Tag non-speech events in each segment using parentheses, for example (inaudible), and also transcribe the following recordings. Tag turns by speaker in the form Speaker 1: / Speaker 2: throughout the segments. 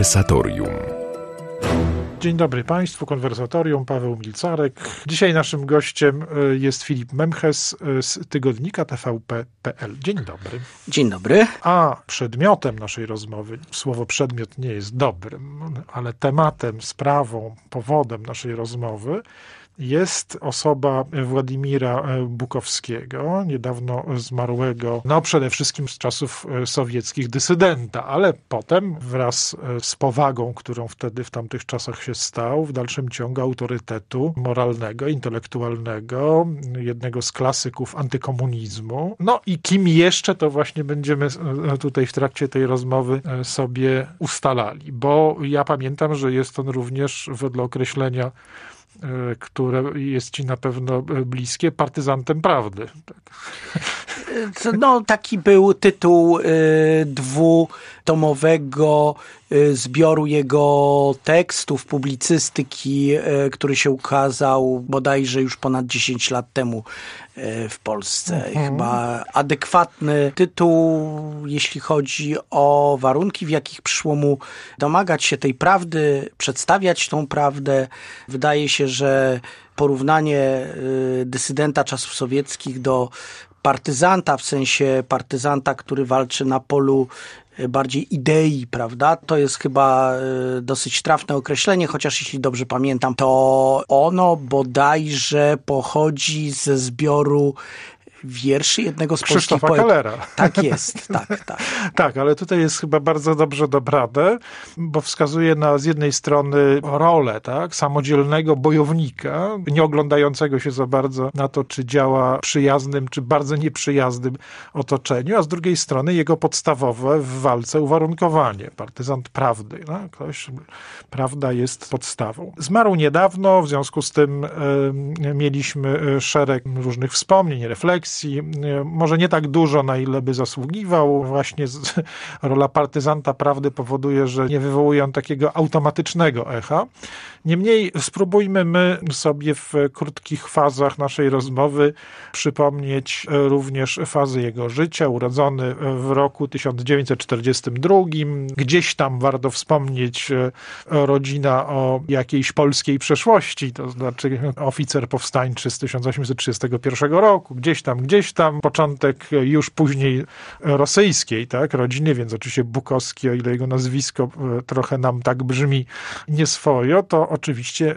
Speaker 1: Konwersatorium.
Speaker 2: Dzień dobry Państwu, konwersatorium, Paweł Milcarek. Dzisiaj naszym gościem y, jest Filip Memches y, z tygodnika TVP.pl. Dzień dobry.
Speaker 3: Dzień dobry.
Speaker 2: A przedmiotem naszej rozmowy, słowo przedmiot nie jest dobrym, ale tematem, sprawą, powodem naszej rozmowy jest osoba Władimira Bukowskiego, niedawno zmarłego, no przede wszystkim z czasów sowieckich dysydenta, ale potem wraz z powagą, którą wtedy w tamtych czasach się stał, w dalszym ciągu autorytetu moralnego, intelektualnego, jednego z klasyków antykomunizmu. No i kim jeszcze, to właśnie będziemy tutaj w trakcie tej rozmowy sobie ustalali, bo ja pamiętam, że jest on również wedle określenia które jest ci na pewno bliskie, partyzantem prawdy.
Speaker 3: No, taki był tytuł y, dwutomowego y, zbioru jego tekstów, publicystyki, y, który się ukazał bodajże już ponad 10 lat temu w Polsce. Mhm. Chyba adekwatny tytuł, jeśli chodzi o warunki, w jakich przyszło mu domagać się tej prawdy, przedstawiać tą prawdę. Wydaje się, że porównanie dysydenta czasów sowieckich do partyzanta, w sensie partyzanta, który walczy na polu e, bardziej idei, prawda? To jest chyba e, dosyć trafne określenie, chociaż jeśli dobrze pamiętam, to ono bodajże pochodzi ze zbioru wierszy jednego z
Speaker 2: Krzysztofa
Speaker 3: polskich.
Speaker 2: Kalera.
Speaker 3: Tak jest, tak, tak. (laughs)
Speaker 2: tak, ale tutaj jest chyba bardzo dobrze dobrane, bo wskazuje na z jednej strony rolę tak, samodzielnego bojownika, nie oglądającego się za bardzo na to, czy działa przyjaznym, czy bardzo nieprzyjaznym otoczeniu, a z drugiej strony jego podstawowe w walce uwarunkowanie, partyzant prawdy. No? Ktoś, prawda jest podstawą. Zmarł niedawno, w związku z tym y, mieliśmy szereg różnych wspomnień, refleksji, akcji, może nie tak dużo, na ile by zasługiwał. Właśnie (laughs) rola partyzanta prawdy powoduje, że nie wywołuje on takiego automatycznego echa. Niemniej spróbujmy my sobie w krótkich fazach naszej rozmowy przypomnieć również fazy jego życia. Urodzony w roku 1942. Gdzieś tam warto wspomnieć e, rodzina o jakiejś polskiej przeszłości, to znaczy oficer powstańczy z 1831 roku. Gdzieś tam, gdzieś tam początek już później rosyjskiej tak, rodziny, więc oczywiście Bukowski, o ile jego nazwisko e, trochę nam tak brzmi nieswojo, to oczywiście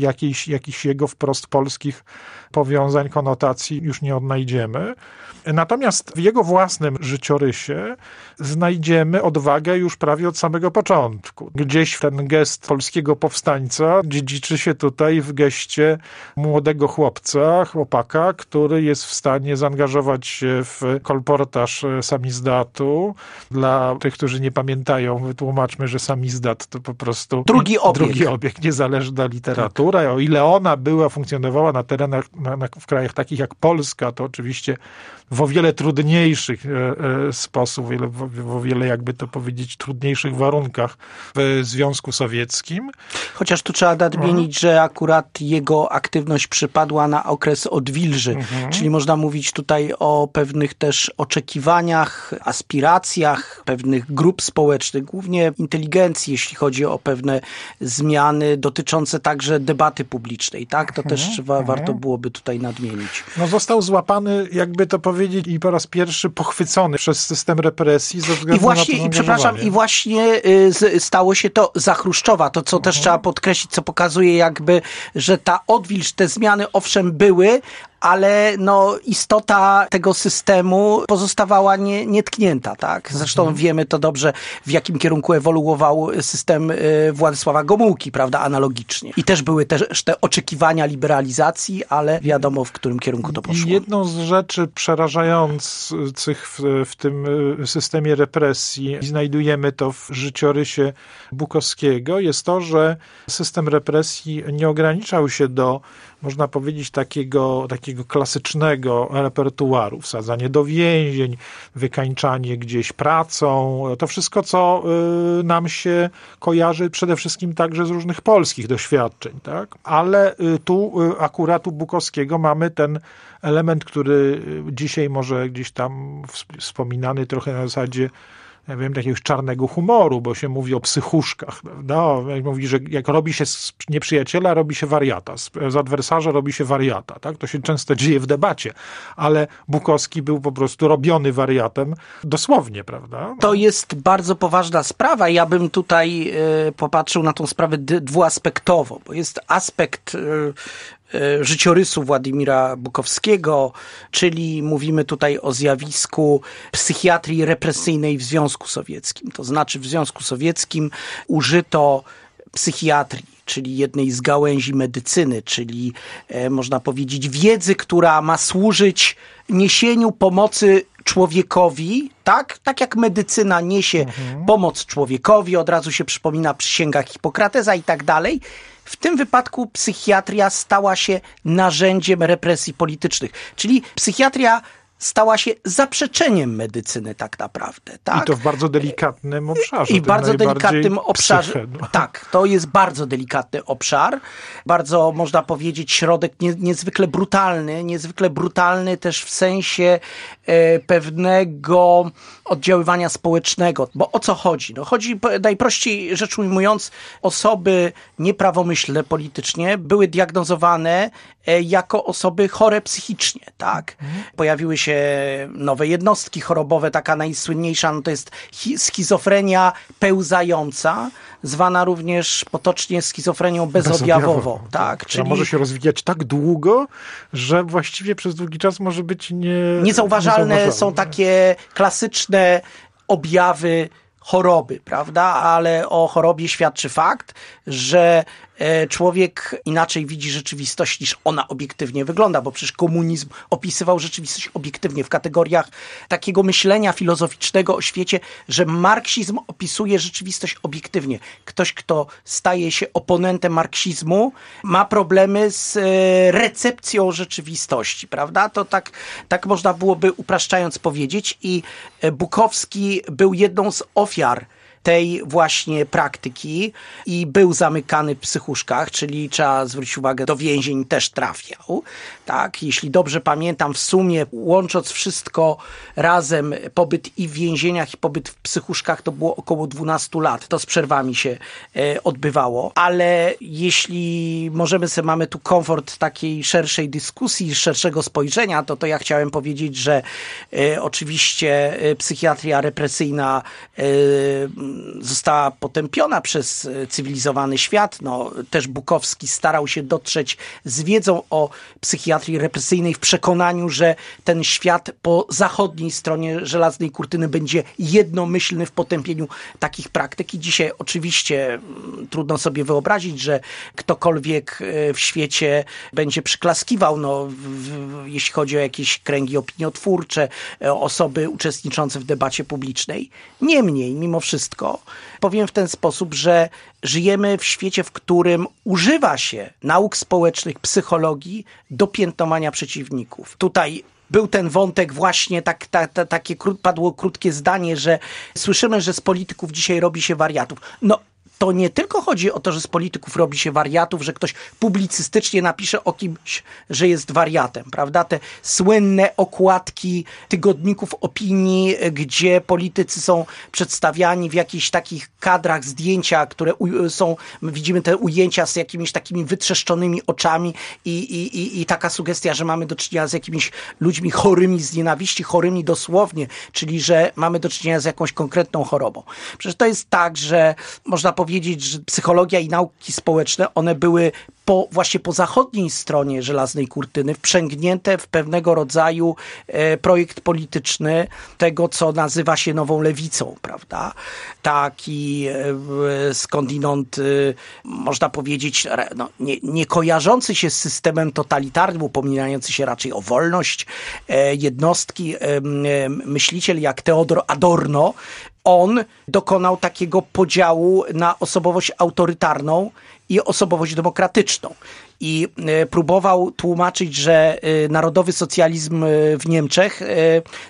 Speaker 2: jakichś, jakichś jego wprost polskich powiązań, konotacji już nie odnajdziemy. Natomiast w jego własnym życiorysie znajdziemy odwagę już prawie od samego początku. Gdzieś ten gest polskiego powstańca dziedziczy się tutaj w geście młodego chłopca, chłopaka, który jest w stanie zaangażować się w kolportaż samizdatu. Dla tych, którzy nie pamiętają, wytłumaczmy, że samizdat to po prostu
Speaker 3: drugi obieg,
Speaker 2: drugi obieg niezależna literatura. Tak. O ile ona była, funkcjonowała na terenach, na, na, w krajach takich jak Polska, to oczywiście w o wiele trudniejszych e, e, sposób, w o wiele, jakby to powiedzieć, trudniejszych warunkach w Związku Sowieckim.
Speaker 3: Chociaż tu trzeba nadmienić, że akurat jego aktywność przypadła na okres odwilży, mhm. czyli można mówić tutaj o pewnych też oczekiwaniach, aspiracjach pewnych grup społecznych, głównie inteligencji, jeśli chodzi o pewne zmiany dotyczące także debaty publicznej, tak? To mhm. też mhm. warto byłoby tutaj nadmienić.
Speaker 2: No został złapany, jakby to powiedzieć, i po raz pierwszy pochwycony przez system represji ze względu
Speaker 3: I właśnie,
Speaker 2: na to
Speaker 3: i przepraszam, i właśnie y, stało się to za Chruszczowa, to co też mhm. trzeba podkreślić, co pokazuje jakby, że ta odwilż, te zmiany owszem były, ale no, istota tego systemu pozostawała nie, nietknięta. Tak? Zresztą mhm. wiemy to dobrze, w jakim kierunku ewoluował system y, Władysława Gomułki, prawda, analogicznie. I też były też te oczekiwania liberalizacji, ale wiadomo, w którym kierunku to poszło.
Speaker 2: Jedną z rzeczy przerażających w, w tym y, systemie represji, znajdujemy to w życiorysie Bukowskiego, jest to, że system represji nie ograniczał się do można powiedzieć, takiego, takiego klasycznego repertuaru. Wsadzanie do więzień, wykańczanie gdzieś pracą, to wszystko, co y, nam się kojarzy przede wszystkim także z różnych polskich doświadczeń. Tak? Ale y, tu y, akurat u Bukowskiego mamy ten element, który dzisiaj może gdzieś tam wspominany trochę na zasadzie ja wiem, jakiegoś czarnego humoru, bo się mówi o psychuszkach, prawda? Mówi, że jak robi się z nieprzyjaciela, robi się wariata, z, adwersarza robi się wariata, tak? To się często dzieje w debacie, ale Bukowski był po prostu robiony wariatem dosłownie, prawda?
Speaker 3: To jest bardzo poważna sprawa. Ja bym tutaj y, popatrzył na tą sprawę dwuaspektowo, bo jest aspekt E, życiorysu Władimira Bukowskiego, czyli mówimy tutaj o zjawisku psychiatrii represyjnej w Związku Sowieckim. To znaczy w Związku Sowieckim użyto psychiatrii, czyli jednej z gałęzi medycyny, czyli e, można powiedzieć wiedzy, która ma służyć niesieniu pomocy człowiekowi, tak? Tak jak medycyna niesie mhm. pomoc człowiekowi, od razu się przypomina przysięga Hipokratesa i tak dalej. W tym wypadku psychiatria stała się narzędziem represji politycznych. Czyli psychiatria stała się zaprzeczeniem medycyny tak naprawdę. Tak?
Speaker 2: I to w bardzo delikatnym obszarze.
Speaker 3: I w bardzo delikatnym obszarze. Tak, to jest bardzo delikatny obszar. Bardzo, można powiedzieć, środek nie, niezwykle brutalny. Niezwykle brutalny też w sensie e, pewnego oddziaływania społecznego. Bo o co chodzi? No, chodzi, najprościej rzecz ujmując, osoby nieprawomyślne politycznie były diagnozowane jako osoby chore psychicznie. Tak? Mhm. Pojawiły się nowe jednostki chorobowe, taka najsłynniejsza no to jest schizofrenia pełzająca, zwana również potocznie schizofrenią bezobjawową. Tak,
Speaker 2: czyli może się rozwijać tak długo, że właściwie przez długi czas może być nie,
Speaker 3: niezauważalne. niezauważalne. są takie klasyczne objawy choroby, prawda? Ale o chorobie świadczy fakt, że E, człowiek inaczej widzi rzeczywistość niż ona obiektywnie wygląda, bo przecież komunizm opisywał rzeczywistość obiektywnie w kategoriach takiego myślenia filozoficznego o świecie, że marksizm opisuje rzeczywistość obiektywnie. Ktoś, kto staje się oponentem marksizmu, ma problemy z e, recepcją rzeczywistości, prawda? To tak, tak można byłoby upraszczając powiedzieć i e, Bukowski był jedną z ofiar tej właśnie praktyki i był zamykany w psychuszkach, czyli trzeba zwrócić uwagę, do więzień też trafiał. Tak, jeśli dobrze pamiętam, w sumie łącząc wszystko razem, pobyt i w więzieniach, i pobyt w psychuszkach to było około 12 lat. To z przerwami się e, odbywało, ale jeśli możemy sobie, mamy tu komfort takiej szerszej dyskusji, szerszego spojrzenia, to to ja chciałem powiedzieć, że e, oczywiście e, psychiatria represyjna została potępiona przez e, cywilizowany świat. No, też Bukowski starał się dotrzeć z wiedzą o psychiatrii represyjnej w przekonaniu, że ten świat po zachodniej stronie żelaznej kurtyny będzie jednomyślny w potępieniu takich praktyk. I dzisiaj oczywiście trudno sobie wyobrazić, że ktokolwiek e, w świecie będzie przyklaskiwał, no, w, jeśli chodzi o jakieś kręgi opiniotwórcze, e, osoby uczestniczące w debacie publicznej. Niemniej, mimo wszystko, wszystko. Powiem w ten sposób, że żyjemy w świecie, w którym używa się nauk społecznych, psychologii do piętnowania przeciwników. Tutaj był ten wątek właśnie, tak, ta, ta, takie padło krótkie zdanie, że słyszymy, że z polityków dzisiaj robi się wariatów. No to nie tylko chodzi o to, że z polityków robi się wariatów, że ktoś publicystycznie napisze o kimś, że jest wariatem, prawda? Te słynne okładki tygodników opinii, gdzie politycy są przedstawiani w jakichś takich kadrach, zdjęcia, które są, widzimy te ujęcia z jakimiś takimi wytrzeszczonymi oczami i, i, i, i taka sugestia, że mamy do czynienia z jakimiś ludźmi chorymi z nienawiści, chorymi dosłownie, czyli że mamy do czynienia z jakąś konkretną chorobą. Przecież to jest tak, że można powiedzieć, powiedzieć, że psychologia i nauki społeczne, one były po, właśnie po zachodniej stronie żelaznej kurtyny wprzęgnięte w pewnego rodzaju e, projekt polityczny tego, co nazywa się nową lewicą, prawda? Taki e, skądinąd, e, można powiedzieć, no, nie, nie kojarzący się z systemem totalitarnym, upominający się raczej o wolność jednostki, myśliciel jak Teodor Adorno, on dokonał takiego podziału na osobowość autorytarną i osobowość demokratyczną i e, próbował tłumaczyć, że e, narodowy socjalizm e, w Niemczech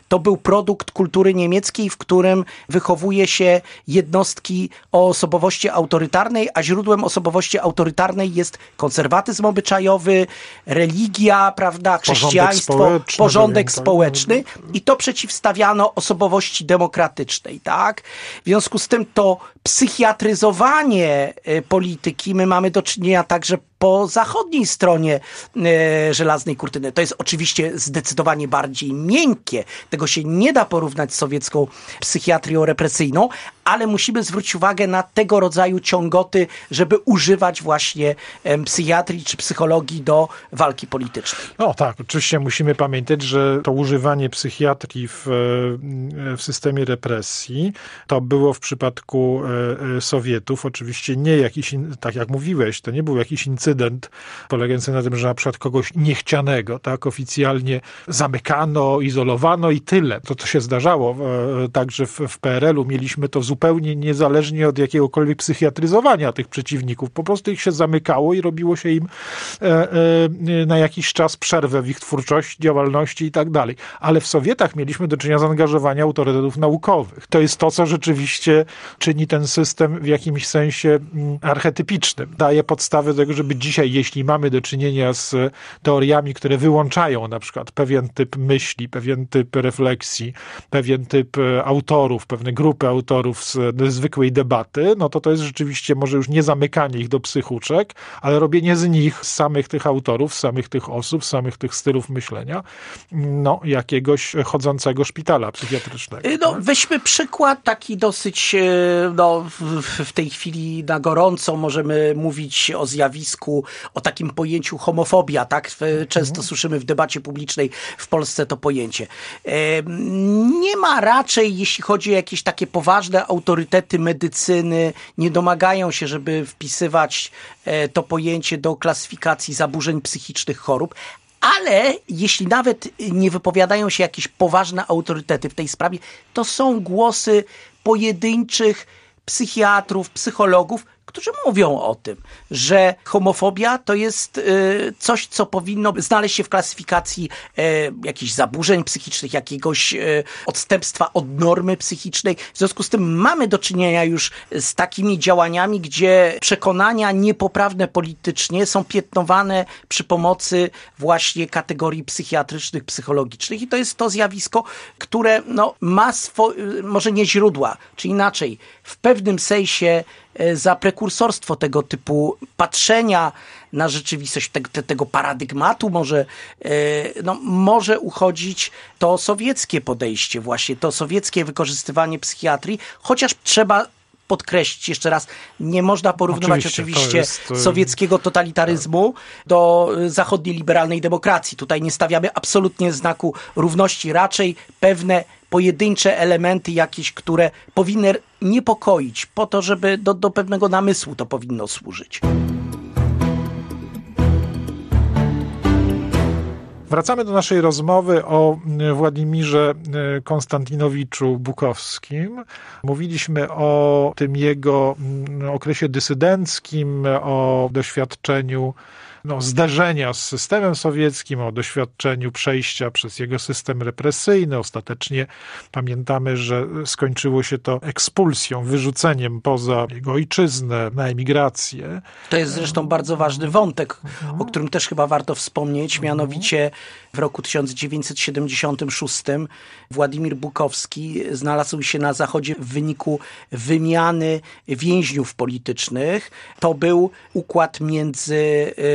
Speaker 3: to był produkt kultury niemieckiej, w którym wychowuje się jednostki o osobowości autorytarnej, a źródłem osobowości autorytarnej jest konserwatyzm obyczajowy, religia, prawda, chrześcijaństwo, porządek społeczny, porządek społeczny i to przeciwstawiano osobowości demokratycznej, tak? W związku z tym to psychiatryzowanie polityki, my mamy do czynienia także po zachodniej stronie e, żelaznej kurtyny. To jest oczywiście zdecydowanie bardziej miękkie. Tego się nie da porównać z sowiecką psychiatrią represyjną, ale musimy zwrócić uwagę na tego rodzaju ciągoty, żeby używać właśnie psychiatrii czy psychologii do walki politycznej.
Speaker 2: No tak, oczywiście musimy pamiętać, że to używanie psychiatrii w, w systemie represji to było w przypadku e, e, Sowietów oczywiście nie jakiś, tak jak mówiłeś, to nie był jakiś incydent polegający na tym, że na przykład kogoś niechcianego, tak, oficjalnie zamykano, izolowano i tyle. To, co się zdarzało e, także w, w PRL-u, mieliśmy to zupełnie niezależnie od jakiegokolwiek psychiatryzowania tych przeciwników. Po prostu ich się zamykało i robiło się im e, e, na jakiś czas przerwę w ich twórczości, działalności i tak dalej. Ale w Sowietach mieliśmy do czynienia z zaangażowaniem autorytetów naukowych. To jest to, co rzeczywiście czyni ten system w jakimś sensie mm, archetypicznym. Daje podstawy do tego, żeby dzisiaj, jeśli mamy do czynienia z teoriami, które wyłączają na przykład pewien typ myśli, pewien typ refleksji, pewien typ e, autorów, pewne grupy autorów z zwykłej debaty, no to to jest rzeczywiście może już nie zamykanie ich do psychuczek, ale robienie z nich, z samych tych autorów, z samych tych osób, z samych tych stylów myślenia, no jakiegoś chodzącego szpitala psychiatrycznego.
Speaker 3: No tak? weźmy przykład taki dosyć, e, no w tej chwili na gorąco możemy mówić o zjawisku, o takim pojęciu homofobia, tak? Często mhm. słyszymy w debacie publicznej w Polsce to pojęcie. Nie ma raczej, jeśli chodzi o jakieś takie poważne autorytety medycyny nie domagają się, żeby wpisywać e, to pojęcie do klasyfikacji zaburzeń psychicznych chorób, ale jeśli nawet nie wypowiadają się jakieś poważne autorytety w tej sprawie, to są głosy pojedynczych psychiatrów, psychologów, którzy mówią o tym, że homofobia to jest y, coś, co powinno znaleźć się w klasyfikacji y, jakichś zaburzeń psychicznych, jakiegoś y, odstępstwa od normy psychicznej. W związku z tym mamy do czynienia już z takimi działaniami, gdzie przekonania niepoprawne politycznie są piętnowane przy pomocy właśnie kategorii psychiatrycznych, psychologicznych i to jest to zjawisko, które no, ma swoje, może nie źródła, czy inaczej, w pewnym sensie E, za prekursorstwo tego typu patrzenia na rzeczywistość, te, tego paradygmatu. Może, e, no, może uchodzić to sowieckie podejście, właśnie to sowieckie wykorzystywanie psychiatrii, chociaż trzeba podkreślić jeszcze raz, nie można porównywać oczywiście, oczywiście jest... E, sowieckiego totalitaryzmu do zachodniej liberalnej demokracji. Tutaj nie stawiamy absolutnie znaku równości, raczej pewne pojedyncze elementy jakieś, które powinny niepokoić, po to, żeby do, do pewnego namysłu to powinno służyć.
Speaker 2: Wracamy do naszej rozmowy o mm, Władimirze y, Konstantinowiczu Bukowskim. Mówiliśmy o tym jego mm, okresie dysydenckim, o doświadczeniu no, zderzenia z systemem sowieckim, o doświadczeniu przejścia przez jego system represyjny. Ostatecznie pamiętamy, że skończyło się to ekspulsją, wyrzuceniem poza jego ojczyznę, na emigrację.
Speaker 3: To jest zresztą bardzo ważny wątek, o którym też chyba warto wspomnieć, mianowicie w roku 1976 Władimir Bukowski znalazł się na Zachodzie w wyniku wymiany więźniów politycznych. To był układ między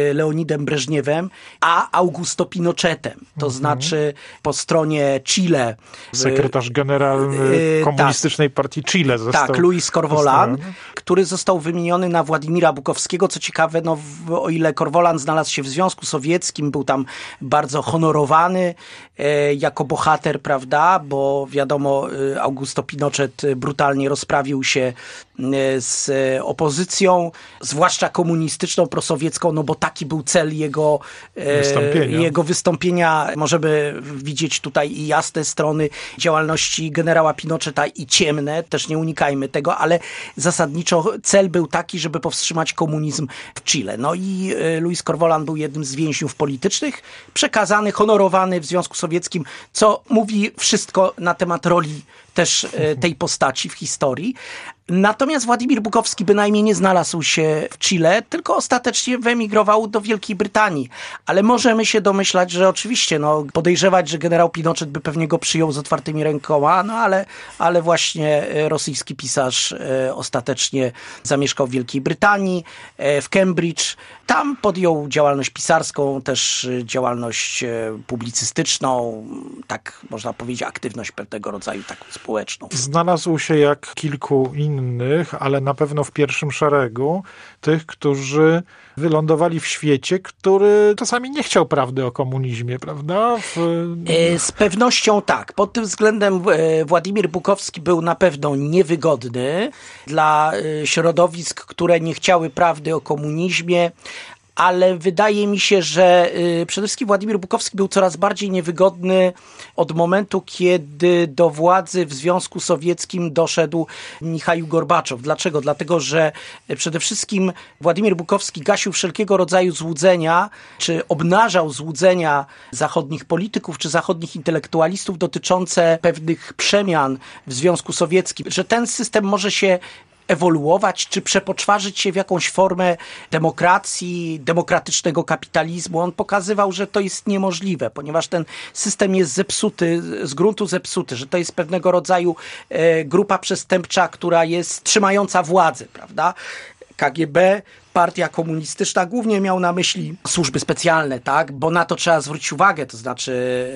Speaker 3: y, Leonidem Breżniewem, a Augusto Pinochetem. To mhm. znaczy po stronie Chile.
Speaker 2: Sekretarz generalny yy, Komunistycznej tak, Partii Chile
Speaker 3: został. Tak, Luis Corvolan, który został wymieniony na Władimira Bukowskiego. Co ciekawe, no, o ile Corvolan znalazł się w Związku Sowieckim, był tam bardzo honorowany e, jako bohater, prawda, bo wiadomo, e, Augusto Pinochet brutalnie rozprawił się z opozycją, zwłaszcza komunistyczną, prosowiecką, no bo taki był cel jego wystąpienia. jego wystąpienia. Możemy widzieć tutaj i jasne strony działalności generała Pinocheta i ciemne, też nie unikajmy tego, ale zasadniczo cel był taki, żeby powstrzymać komunizm w Chile. No i Luis Corvolan był jednym z więźniów politycznych, przekazany, honorowany w Związku Sowieckim, co mówi wszystko na temat roli też e, tej postaci w historii. Natomiast Władimir Bukowski bynajmniej nie znalazł się w Chile, tylko ostatecznie wyemigrował do Wielkiej Brytanii. Ale możemy się domyślać, że oczywiście, no, podejrzewać, że generał Pinochet by pewnie go przyjął z otwartymi rękoma, no ale, ale właśnie e, rosyjski pisarz e, ostatecznie zamieszkał w Wielkiej Brytanii, w Cambridge. Tam podjął działalność pisarską, też działalność publicystyczną, tak można powiedzieć, aktywność pewnego rodzaju taką społeczną.
Speaker 2: Znalazł się jak kilku innych, ale na pewno w pierwszym szeregu tych, którzy wylądowali w świecie, który czasami nie chciał prawdy o komunizmie, prawda? W...
Speaker 3: E, z pewnością tak. Pod tym względem e, Władimir Bukowski był na pewno niewygodny dla e, środowisk, które nie chciały prawdy o komunizmie, ale wydaje mi się, że y, przede wszystkim Władimir Bukowski był coraz bardziej niewygodny od momentu, kiedy do władzy w Związku Sowieckim doszedł Michał Gorbaczow. Dlaczego? Dlatego, że przede wszystkim Władimir Bukowski gasił wszelkiego rodzaju złudzenia, czy obnażał złudzenia zachodnich polityków, czy zachodnich intelektualistów dotyczące pewnych przemian w Związku Sowieckim, że ten system może się ewoluować, czy przepoczwarzyć się w jakąś formę demokracji, demokratycznego kapitalizmu. On pokazywał, że to jest niemożliwe, ponieważ ten system jest zepsuty, z gruntu zepsuty, że to jest pewnego rodzaju e, grupa przestępcza, która jest trzymająca władzę, prawda? KGB partia komunistyczna głównie miał na myśli służby specjalne, tak? Bo na to trzeba zwrócić uwagę, to znaczy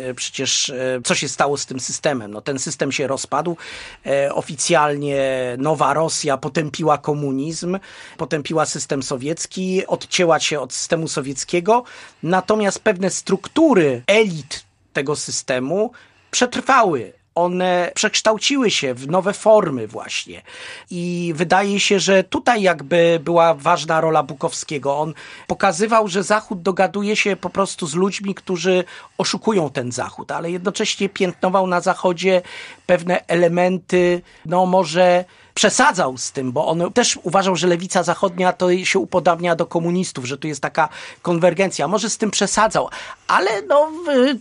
Speaker 3: e, przecież e, co się stało z tym systemem? No ten system się rozpadł. E, oficjalnie nowa Rosja potępiła komunizm, potępiła system sowiecki, odcięła się od systemu sowieckiego, natomiast pewne struktury elit tego systemu przetrwały one przekształciły się w nowe formy właśnie. I wydaje się, że tutaj jakby była ważna rola Bukowskiego. On pokazywał, że Zachód dogaduje się po prostu z ludźmi, którzy oszukują ten Zachód, ale jednocześnie piętnował na Zachodzie pewne elementy, no może przesadzał z tym, bo on też uważał, że lewica zachodnia to się upodabnia do komunistów, że tu jest taka konwergencja. Może z tym przesadzał, ale no,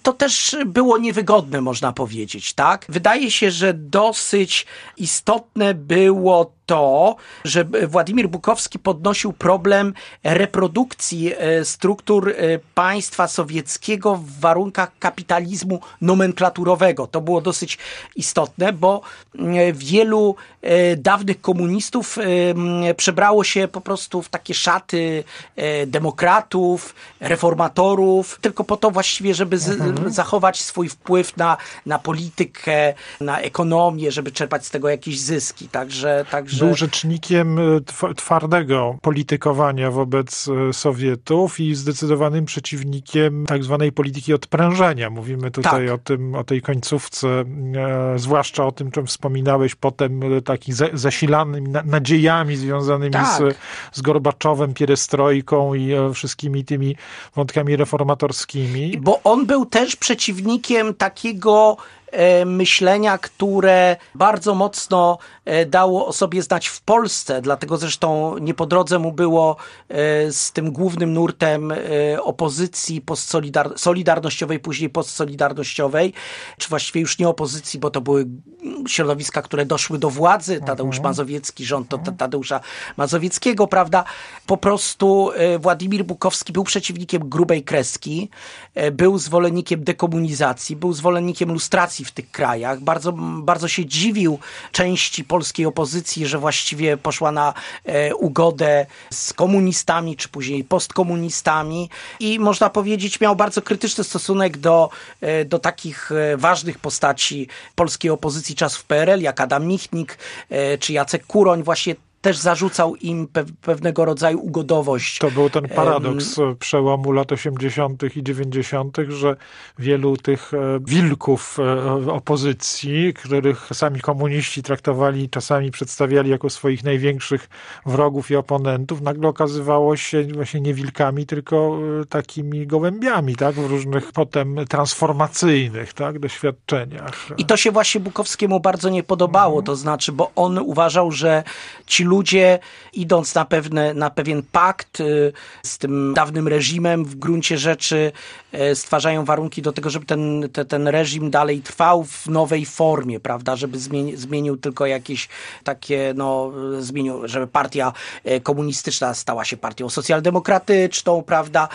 Speaker 3: to też było niewygodne, można powiedzieć, tak? Wydaje się, że dosyć istotne było to, że Władimir Bukowski podnosił problem reprodukcji e, struktur e, państwa sowieckiego w warunkach kapitalizmu nomenklaturowego. To było dosyć istotne, bo e, wielu dawnych komunistów przebrało się po prostu w takie szaty demokratów, reformatorów, tylko po to właściwie, żeby mhm. zachować swój wpływ na, na politykę, na ekonomię, żeby czerpać z tego jakieś zyski. Także, także
Speaker 2: był rzecznikiem e, twardego politykowania wobec e, Sowietów i zdecydowanym przeciwnikiem tak zwanej polityki odprężenia. Mówimy tutaj tak. o tym, o tej końcówce, e, zwłaszcza o tym, czym wspominałeś potem, takich za, zasilanymi na, nadziejami związanymi tak. z, z Gorbaczowem, pierestrojką i wszystkimi tymi wątkami reformatorskimi.
Speaker 3: Bo on był też przeciwnikiem takiego myślenia, które bardzo mocno e, dało o sobie znać w Polsce, dlatego zresztą nie po drodze mu było e, z tym głównym nurtem opozycji postsolidarnościowej, solidarnościowej, później postsolidarnościowej, czy właściwie już nie opozycji, bo to były środowiska, które doszły do władzy, Tadeusz mhm. Mazowiecki, rząd to Tadeusza Mazowieckiego, prawda? Po prostu Władimir Bukowski był przeciwnikiem grubej kreski, był zwolennikiem dekomunizacji, był zwolennikiem lustracji w tych krajach. Bardzo, bardzo się dziwił części polskiej opozycji, że właściwie poszła na e, ugodę z komunistami, czy później postkomunistami i można powiedzieć miał bardzo krytyczny stosunek do, e, do takich e, ważnych postaci polskiej opozycji czasów PRL, jak Adam Michnik, czy Jacek Kuroń. Właśnie też zarzucał im pe pewnego rodzaju ugodowość.
Speaker 2: To był ten paradoks przełomu lat 80. i 90., że wielu tych e, wilków e, opozycji, których sami komuniści traktowali, czasami przedstawiali jako swoich największych wrogów i oponentów, nagle okazywało się właśnie nie wilkami, tylko e, takimi gołębiami, tak, w różnych potem transformacyjnych, tak, doświadczeniach.
Speaker 3: I to się właśnie Bukowskiemu bardzo nie podobało, to znaczy, bo on uważał, że ci ludzie idąc na, pewne, na pewien pakt y, z tym dawnym reżimem, w gruncie rzeczy y, stwarzają warunki do tego, żeby ten, te, ten reżim dalej trwał w nowej formie, prawda, żeby zmieni, zmienił tylko jakieś takie, no, zmienił, żeby partia y, komunistyczna stała się partią socjaldemokratyczną, prawda,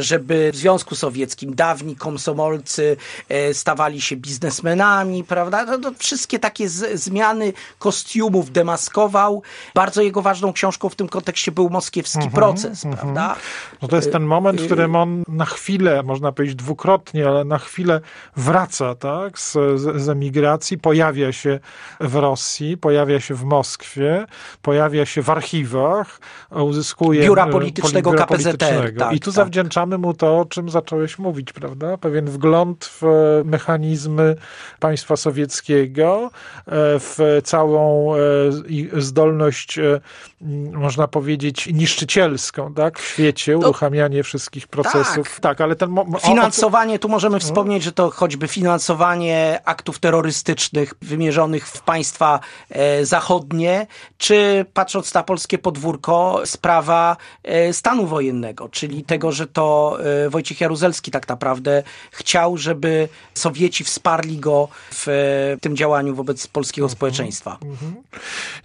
Speaker 3: żeby w Związku Sowieckim dawni komsomolcy stawali się biznesmenami, prawda, no, wszystkie takie z, zmiany kostiumów demaskował. Bardzo jego ważną książką w tym kontekście był moskiewski mm -hmm, proces, mm -hmm. prawda?
Speaker 2: No to jest ten moment, w y, którym on na chwilę, można powiedzieć dwukrotnie, ale na chwilę wraca tak, z, z emigracji, pojawia się w Rosji, pojawia się w Moskwie, pojawia się w archiwach, uzyskuje
Speaker 3: biura politycznego biura
Speaker 2: KPZR. Tak, I tu tak. zawdzięczamy mu to, o czym zacząłeś mówić, prawda? Pewien wgląd w mechanizmy państwa sowieckiego, e, w całą e, zdolność e, można powiedzieć, niszczycielską, tak? W świecie, uruchamianie wszystkich procesów. Tak, tak ale ten...
Speaker 3: Finansowanie, tu możemy wspomnieć, że to choćby finansowanie aktów terrorystycznych wymierzonych w państwa e, zachodnie, czy patrząc na polskie podwórko, sprawa e, stanu wojennego, czyli tego, że to Wojciech Jaruzelski tak naprawdę chciał, żeby Sowieci wsparli go w tym działaniu wobec polskiego mhm. społeczeństwa. Mhm.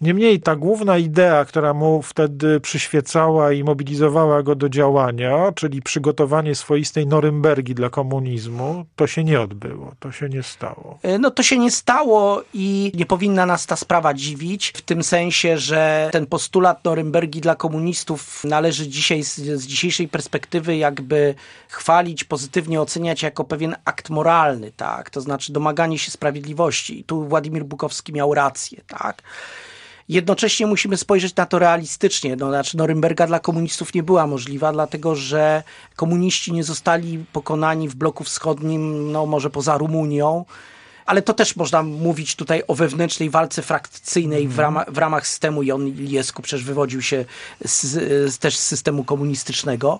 Speaker 2: Niemniej ta główna idea, która mu wtedy przyświecała i mobilizowała go do działania, czyli przygotowanie swoistej Norymbergi dla komunizmu, to się nie odbyło, to się nie stało.
Speaker 3: E, no to się nie stało i nie powinna nas ta sprawa dziwić, w tym sensie, że ten postulat Norymbergi dla komunistów należy dzisiaj z, z dzisiejszej perspektywy jakby chwalić, pozytywnie oceniać jako pewien akt moralny, tak? To znaczy domaganie się sprawiedliwości. I tu Władimir Bukowski miał rację, tak? Jednocześnie musimy spojrzeć na to realistycznie. No, znaczy Norymberga dla komunistów nie była możliwa, dlatego że komuniści nie zostali pokonani w bloku wschodnim, no może poza Rumunią, ale to też można mówić tutaj o wewnętrznej walce frakcyjnej w, ramach, w ramach systemu i on Iliesku przecież wywodził się z, z, też z systemu komunistycznego,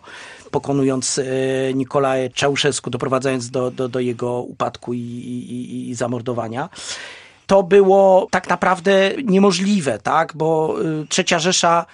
Speaker 3: pokonując e, Nikolaja Czałszewsku, doprowadzając do, do, do jego upadku i, i, i zamordowania to było tak naprawdę niemożliwe, tak? Bo y, Trzecia Rzesza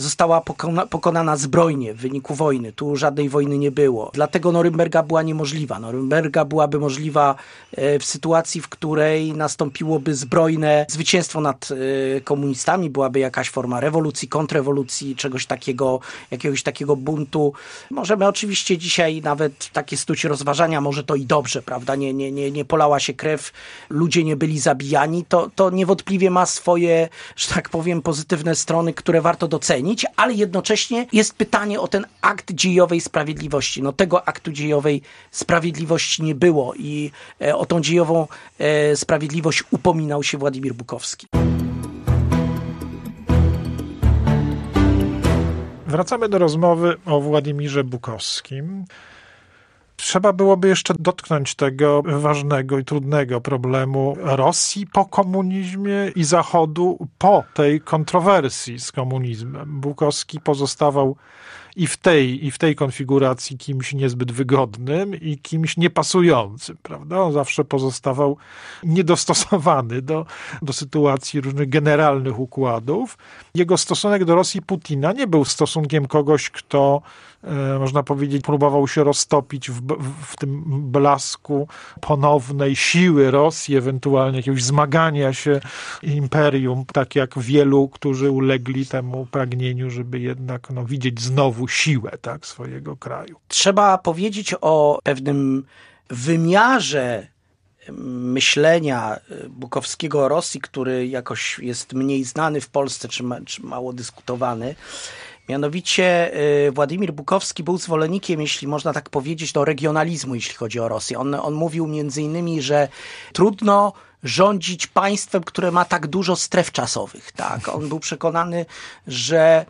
Speaker 3: została pokona, pokonana zbrojnie w wyniku wojny. Tu żadnej wojny nie było. Dlatego Norymberga była niemożliwa. Norymberga byłaby możliwa e, w sytuacji, w której nastąpiłoby zbrojne zwycięstwo nad e, komunistami, byłaby jakaś forma rewolucji, kontrrewolucji, czegoś takiego, jakiegoś takiego buntu. Możemy oczywiście dzisiaj nawet takie stuć rozważania, może to i dobrze, prawda? Nie, nie, nie, nie polała się krew, ludzie nie byli zabijani. To, to niewątpliwie ma swoje, że tak powiem, pozytywne strony, które warto docenić ale jednocześnie jest pytanie o ten akt dziejowej sprawiedliwości. No tego aktu dziejowej sprawiedliwości nie było i e, o tą dziejową e, sprawiedliwość upominał się Władimir Bukowski.
Speaker 2: Wracamy do rozmowy o Władimirze Bukowskim. Trzeba byłoby jeszcze dotknąć tego ważnego i trudnego problemu Rosji po komunizmie i Zachodu po tej kontrowersji z komunizmem. Bukowski pozostawał i w tej, i w tej konfiguracji kimś niezbyt wygodnym i kimś niepasującym, prawda? On zawsze pozostawał niedostosowany do, do sytuacji różnych generalnych układów. Jego stosunek do Rosji Putina nie był stosunkiem kogoś, kto można powiedzieć, próbował się roztopić w, w, tym blasku ponownej siły Rosji, ewentualnie jakiegoś zmagania się imperium, tak jak wielu, którzy ulegli temu pragnieniu, żeby jednak no, widzieć znowu siłę tak, swojego kraju.
Speaker 3: Trzeba powiedzieć o pewnym wymiarze myślenia Bukowskiego o Rosji, który jakoś jest mniej znany w Polsce, czy, ma, czy mało dyskutowany. Mianowicie y, Władimir Bukowski był zwolennikiem, jeśli można tak powiedzieć, do regionalizmu, jeśli chodzi o Rosję. On, on mówił między innymi, że trudno rządzić państwem, które ma tak dużo stref czasowych. Tak? On był przekonany, że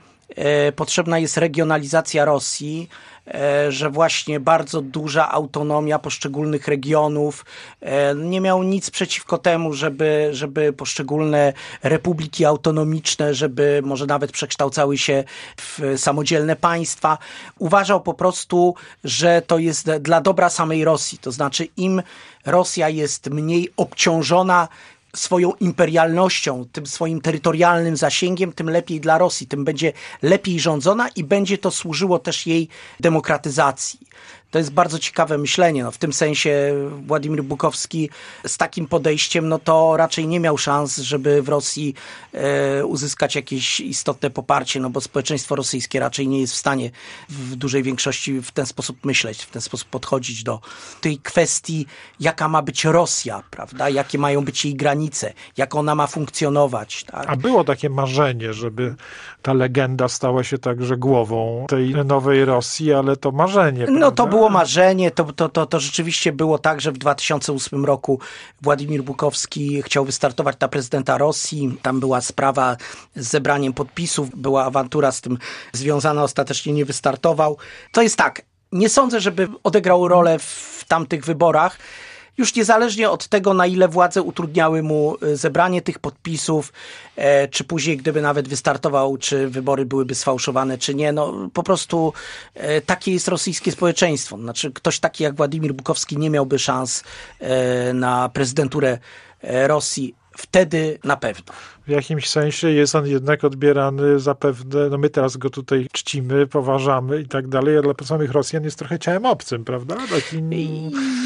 Speaker 3: potrzebna jest regionalizacja Rosji, e, że właśnie bardzo duża autonomia poszczególnych regionów. E, nie miał nic przeciwko temu, żeby, żeby poszczególne republiki autonomiczne, żeby może nawet przekształcały się w samodzielne państwa. Uważał po prostu, że to jest dla dobra samej Rosji. To znaczy im Rosja jest mniej obciążona swoją imperialnością, tym swoim terytorialnym zasięgiem, tym lepiej dla Rosji, tym będzie lepiej rządzona i będzie to służyło też jej demokratyzacji. To jest bardzo ciekawe myślenie. No, w tym sensie Władimir Bukowski z takim podejściem, no to raczej nie miał szans, żeby w Rosji e, uzyskać jakieś istotne poparcie, no bo społeczeństwo rosyjskie raczej nie jest w stanie w dużej większości w ten sposób myśleć, w ten sposób podchodzić do tej kwestii, jaka ma być Rosja, prawda? Jakie mają być jej granice, jak ona ma funkcjonować. Tak?
Speaker 2: A było takie marzenie, żeby ta legenda stała się także głową tej nowej Rosji, ale to marzenie.
Speaker 3: No
Speaker 2: prawda?
Speaker 3: to było marzenie, to, to, to, to rzeczywiście było tak, że w 2008 roku Władimir Bukowski chciał wystartować na prezydenta Rosji. Tam była sprawa z zebraniem podpisów, była awantura z tym związana, ostatecznie nie wystartował. To jest tak, nie sądzę, żeby odegrał rolę w tamtych wyborach już niezależnie od tego, na ile władze utrudniały mu y, zebranie tych podpisów, e, czy później, gdyby nawet wystartował, czy wybory byłyby sfałszowane, czy nie, no po prostu e, takie jest rosyjskie społeczeństwo. Znaczy, ktoś taki jak Władimir Bukowski nie miałby szans e, na prezydenturę Rosji. Wtedy na pewno
Speaker 2: w jakimś sensie jest on jednak odbierany zapewne, no my teraz go tutaj czcimy, poważamy i tak dalej, ale dla samych Rosjan jest trochę ciałem obcym, prawda? Takim...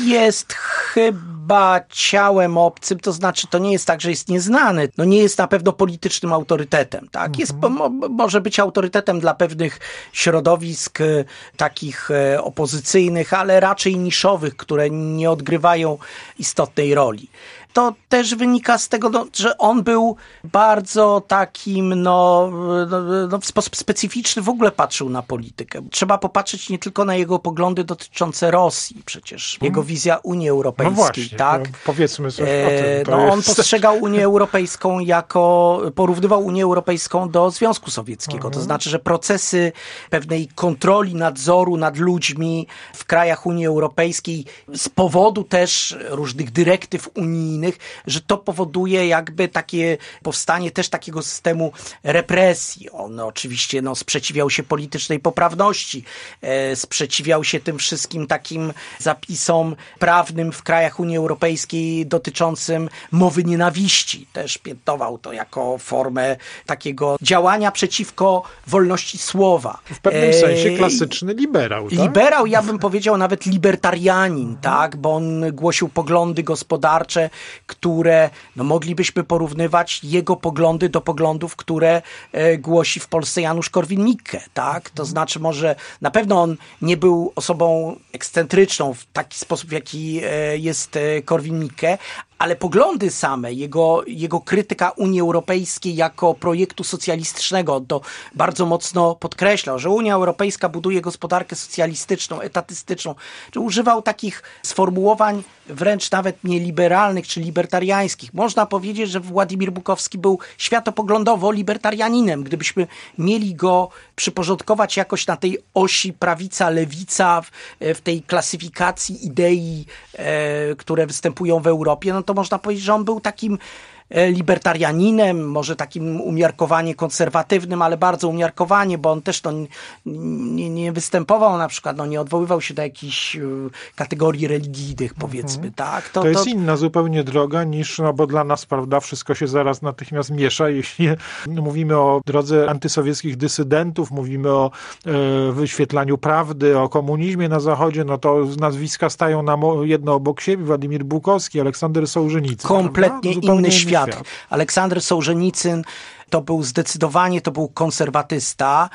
Speaker 3: Jest chyba ciałem obcym, to znaczy to nie jest tak, że jest nieznany, no nie jest na pewno politycznym autorytetem, tak? Jest, mhm. mo, może być autorytetem dla pewnych środowisk e, takich e, opozycyjnych, ale raczej niszowych, które nie odgrywają istotnej roli to też wynika z tego, no, że on był bardzo takim, no, no, no, w sposób specyficzny w ogóle patrzył na politykę. Trzeba popatrzeć nie tylko na jego poglądy dotyczące Rosji, przecież jego hmm. wizja Unii Europejskiej, no właśnie, tak?
Speaker 2: powiedzmy coś o tym.
Speaker 3: no. On postrzegał Unię (laughs) Europejską jako, porównywał Unię Europejską do Związku Sowieckiego. To mhm. znaczy, że procesy pewnej kontroli, nadzoru nad ludźmi w krajach Unii Europejskiej z powodu też różnych dyrektyw unijnych, że to powoduje jakby takie powstanie też takiego systemu represji. On oczywiście no, sprzeciwiał się politycznej poprawności, e, sprzeciwiał się tym wszystkim takim zapisom prawnym w krajach Unii Europejskiej dotyczącym mowy nienawiści. Też piętnował to jako formę takiego działania przeciwko wolności słowa.
Speaker 2: W pewnym e, sensie klasyczny liberał. Tak?
Speaker 3: Liberał, ja bym powiedział nawet libertarianin, tak, bo on głosił poglądy gospodarcze, które no, moglibyśmy porównywać jego poglądy do poglądów, które e, głosi w Polsce Janusz Korwin-Mikke, tak? To znaczy może na pewno on nie był osobą ekscentryczną w taki sposób, jaki e, jest e, Korwin-Mikke, ale poglądy same, jego, jego krytyka Unii Europejskiej jako projektu socjalistycznego, to bardzo mocno podkreślał, że Unia Europejska buduje gospodarkę socjalistyczną, etatystyczną, że używał takich sformułowań wręcz nawet nie liberalnych czy libertariańskich. Można powiedzieć, że Władimir Bukowski był światopoglądowo libertarianinem. Gdybyśmy mieli go przyporządkować jakoś na tej osi prawica-lewica, w, w tej klasyfikacji idei, e, które występują w Europie, no to można powiedzieć, że on był takim libertarianinem, może takim umiarkowanie konserwatywnym, ale bardzo umiarkowanie, bo on też to nie, nie występował na przykład, no nie odwoływał się do jakichś e, kategorii religijnych, powiedzmy, mhm. tak?
Speaker 2: To, to jest to... inna zupełnie droga niż, no bo dla nas, prawda, wszystko się zaraz natychmiast miesza, jeśli mówimy o drodze antysowieckich dysydentów, mówimy o e, wyświetlaniu prawdy, o komunizmie na Zachodzie, no to nazwiska stają na jedno obok siebie, Władimir Bukowski, Aleksander Sołżenicy.
Speaker 3: Kompletnie inny świat świat. świat. Aleksander Sołżenicyn to był zdecydowanie, to był konserwatysta,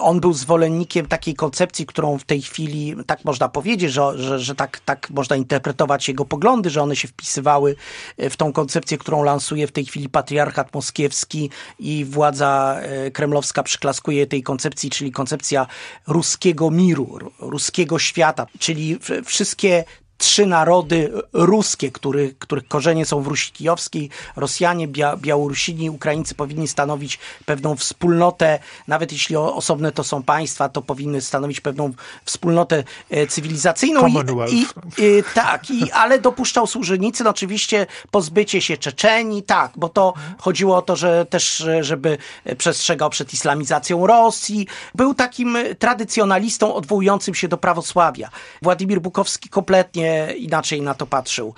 Speaker 3: on był zwolennikiem takiej koncepcji, którą w tej chwili, tak można powiedzieć, że, że, że tak, tak można interpretować jego poglądy, że one się wpisywały w tą koncepcję, którą lansuje w tej chwili patriarchat moskiewski i władza e, kremlowska przyklaskuje tej koncepcji, czyli koncepcja ruskiego miru, ruskiego świata, czyli wszystkie trzy narody ruskie, który, których korzenie są w Rusi Kijowskiej, Rosjanie, Bia Białorusini, Ukraińcy powinni stanowić pewną wspólnotę, nawet jeśli osobne to są państwa, to powinny stanowić pewną wspólnotę e, cywilizacyjną.
Speaker 2: I, i,
Speaker 3: i, tak, i, ale dopuszczał służenicy, no oczywiście pozbycie się Czeczeni, tak, bo to chodziło o to, że też, żeby przestrzegał przed islamizacją Rosji. Był takim tradycjonalistą odwołującym się do prawosławia. Władimir Bukowski kompletnie inaczej na to patrzył.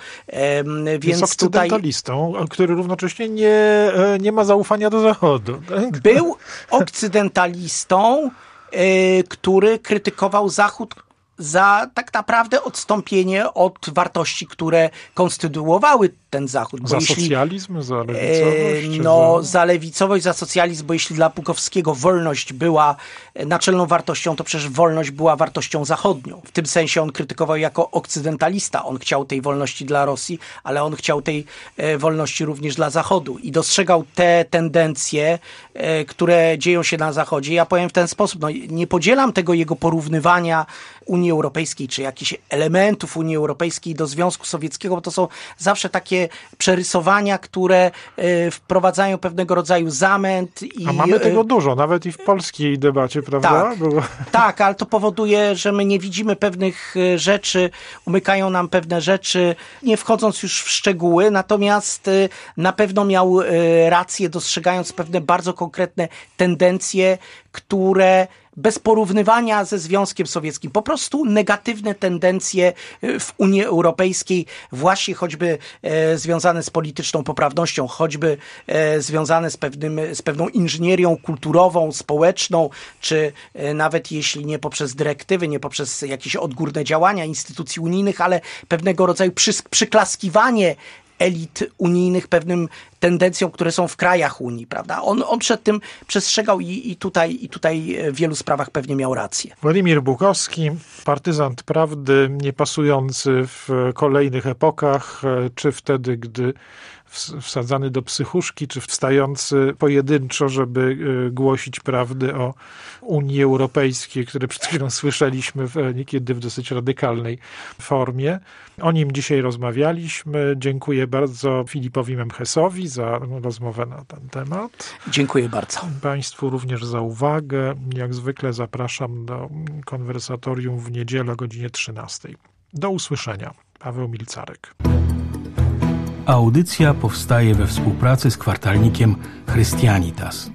Speaker 2: Więc Jest okcydentalistą, tutaj... który równocześnie nie, e, nie ma zaufania do Zachodu.
Speaker 3: Tak? Był okcydentalistą, e, który krytykował Zachód za tak naprawdę odstąpienie od wartości, które konstytuowały ten Zachód.
Speaker 2: Bo za jeśli, socjalizm, za lewicowość?
Speaker 3: E, no, za... za lewicowość, za socjalizm, bo jeśli dla Pukowskiego wolność była e, naczelną wartością, to przecież wolność była wartością zachodnią. W tym sensie on krytykował jako okcydentalista. On chciał tej wolności dla Rosji, ale on chciał tej e, wolności również dla Zachodu i dostrzegał te tendencje, które dzieją się na Zachodzie. Ja powiem w ten sposób, no, nie podzielam tego jego porównywania Unii Europejskiej, czy jakichś elementów Unii Europejskiej do Związku Sowieckiego, bo to są zawsze takie przerysowania, które e, wprowadzają pewnego rodzaju zamęt.
Speaker 2: I, A mamy tego dużo, nawet i w polskiej debacie, prawda?
Speaker 3: Tak, (laughs) tak, ale to powoduje, że my nie widzimy pewnych e, rzeczy, umykają nam pewne rzeczy, nie wchodząc już w szczegóły, natomiast e, na pewno miał rację, dostrzegając pewne bardzo konkretne tendencje, które bez porównywania ze Związkiem Sowieckim. Po prostu negatywne tendencje e, w Unii Europejskiej, właśnie choćby e, związane z polityczną poprawnością, choćby e, związane z, pewnym, z pewną inżynierią kulturową, społeczną, czy nawet jeśli nie poprzez dyrektywy, nie poprzez jakieś odgórne działania instytucji unijnych, ale pewnego rodzaju przyklaskiwanie elit unijnych pewnym tendencjom, które są w krajach Unii, prawda? On, on przed tym przestrzegał i, i, tutaj, i tutaj w wielu sprawach pewnie miał rację.
Speaker 2: Władimir Bukowski, partyzant prawdy, niepasujący w kolejnych epokach, czy wtedy, gdy wsadzany do psychuszki, czy wstający pojedynczo, żeby y, głosić prawdy o Unii Europejskiej, które przed chwilą słyszeliśmy w, niekiedy w dosyć radykalnej formie. O nim dzisiaj rozmawialiśmy. Dziękuję bardzo Filipowi Memchesowi za rozmowę na ten temat.
Speaker 3: Dziękuję bardzo.
Speaker 2: Państwu również za uwagę. Jak zwykle zapraszam do konwersatorium w niedzielę o godzinie 13. Do usłyszenia. Paweł Milcarek.
Speaker 1: Audycja powstaje we współpracy z kwartalnikiem Christianitas.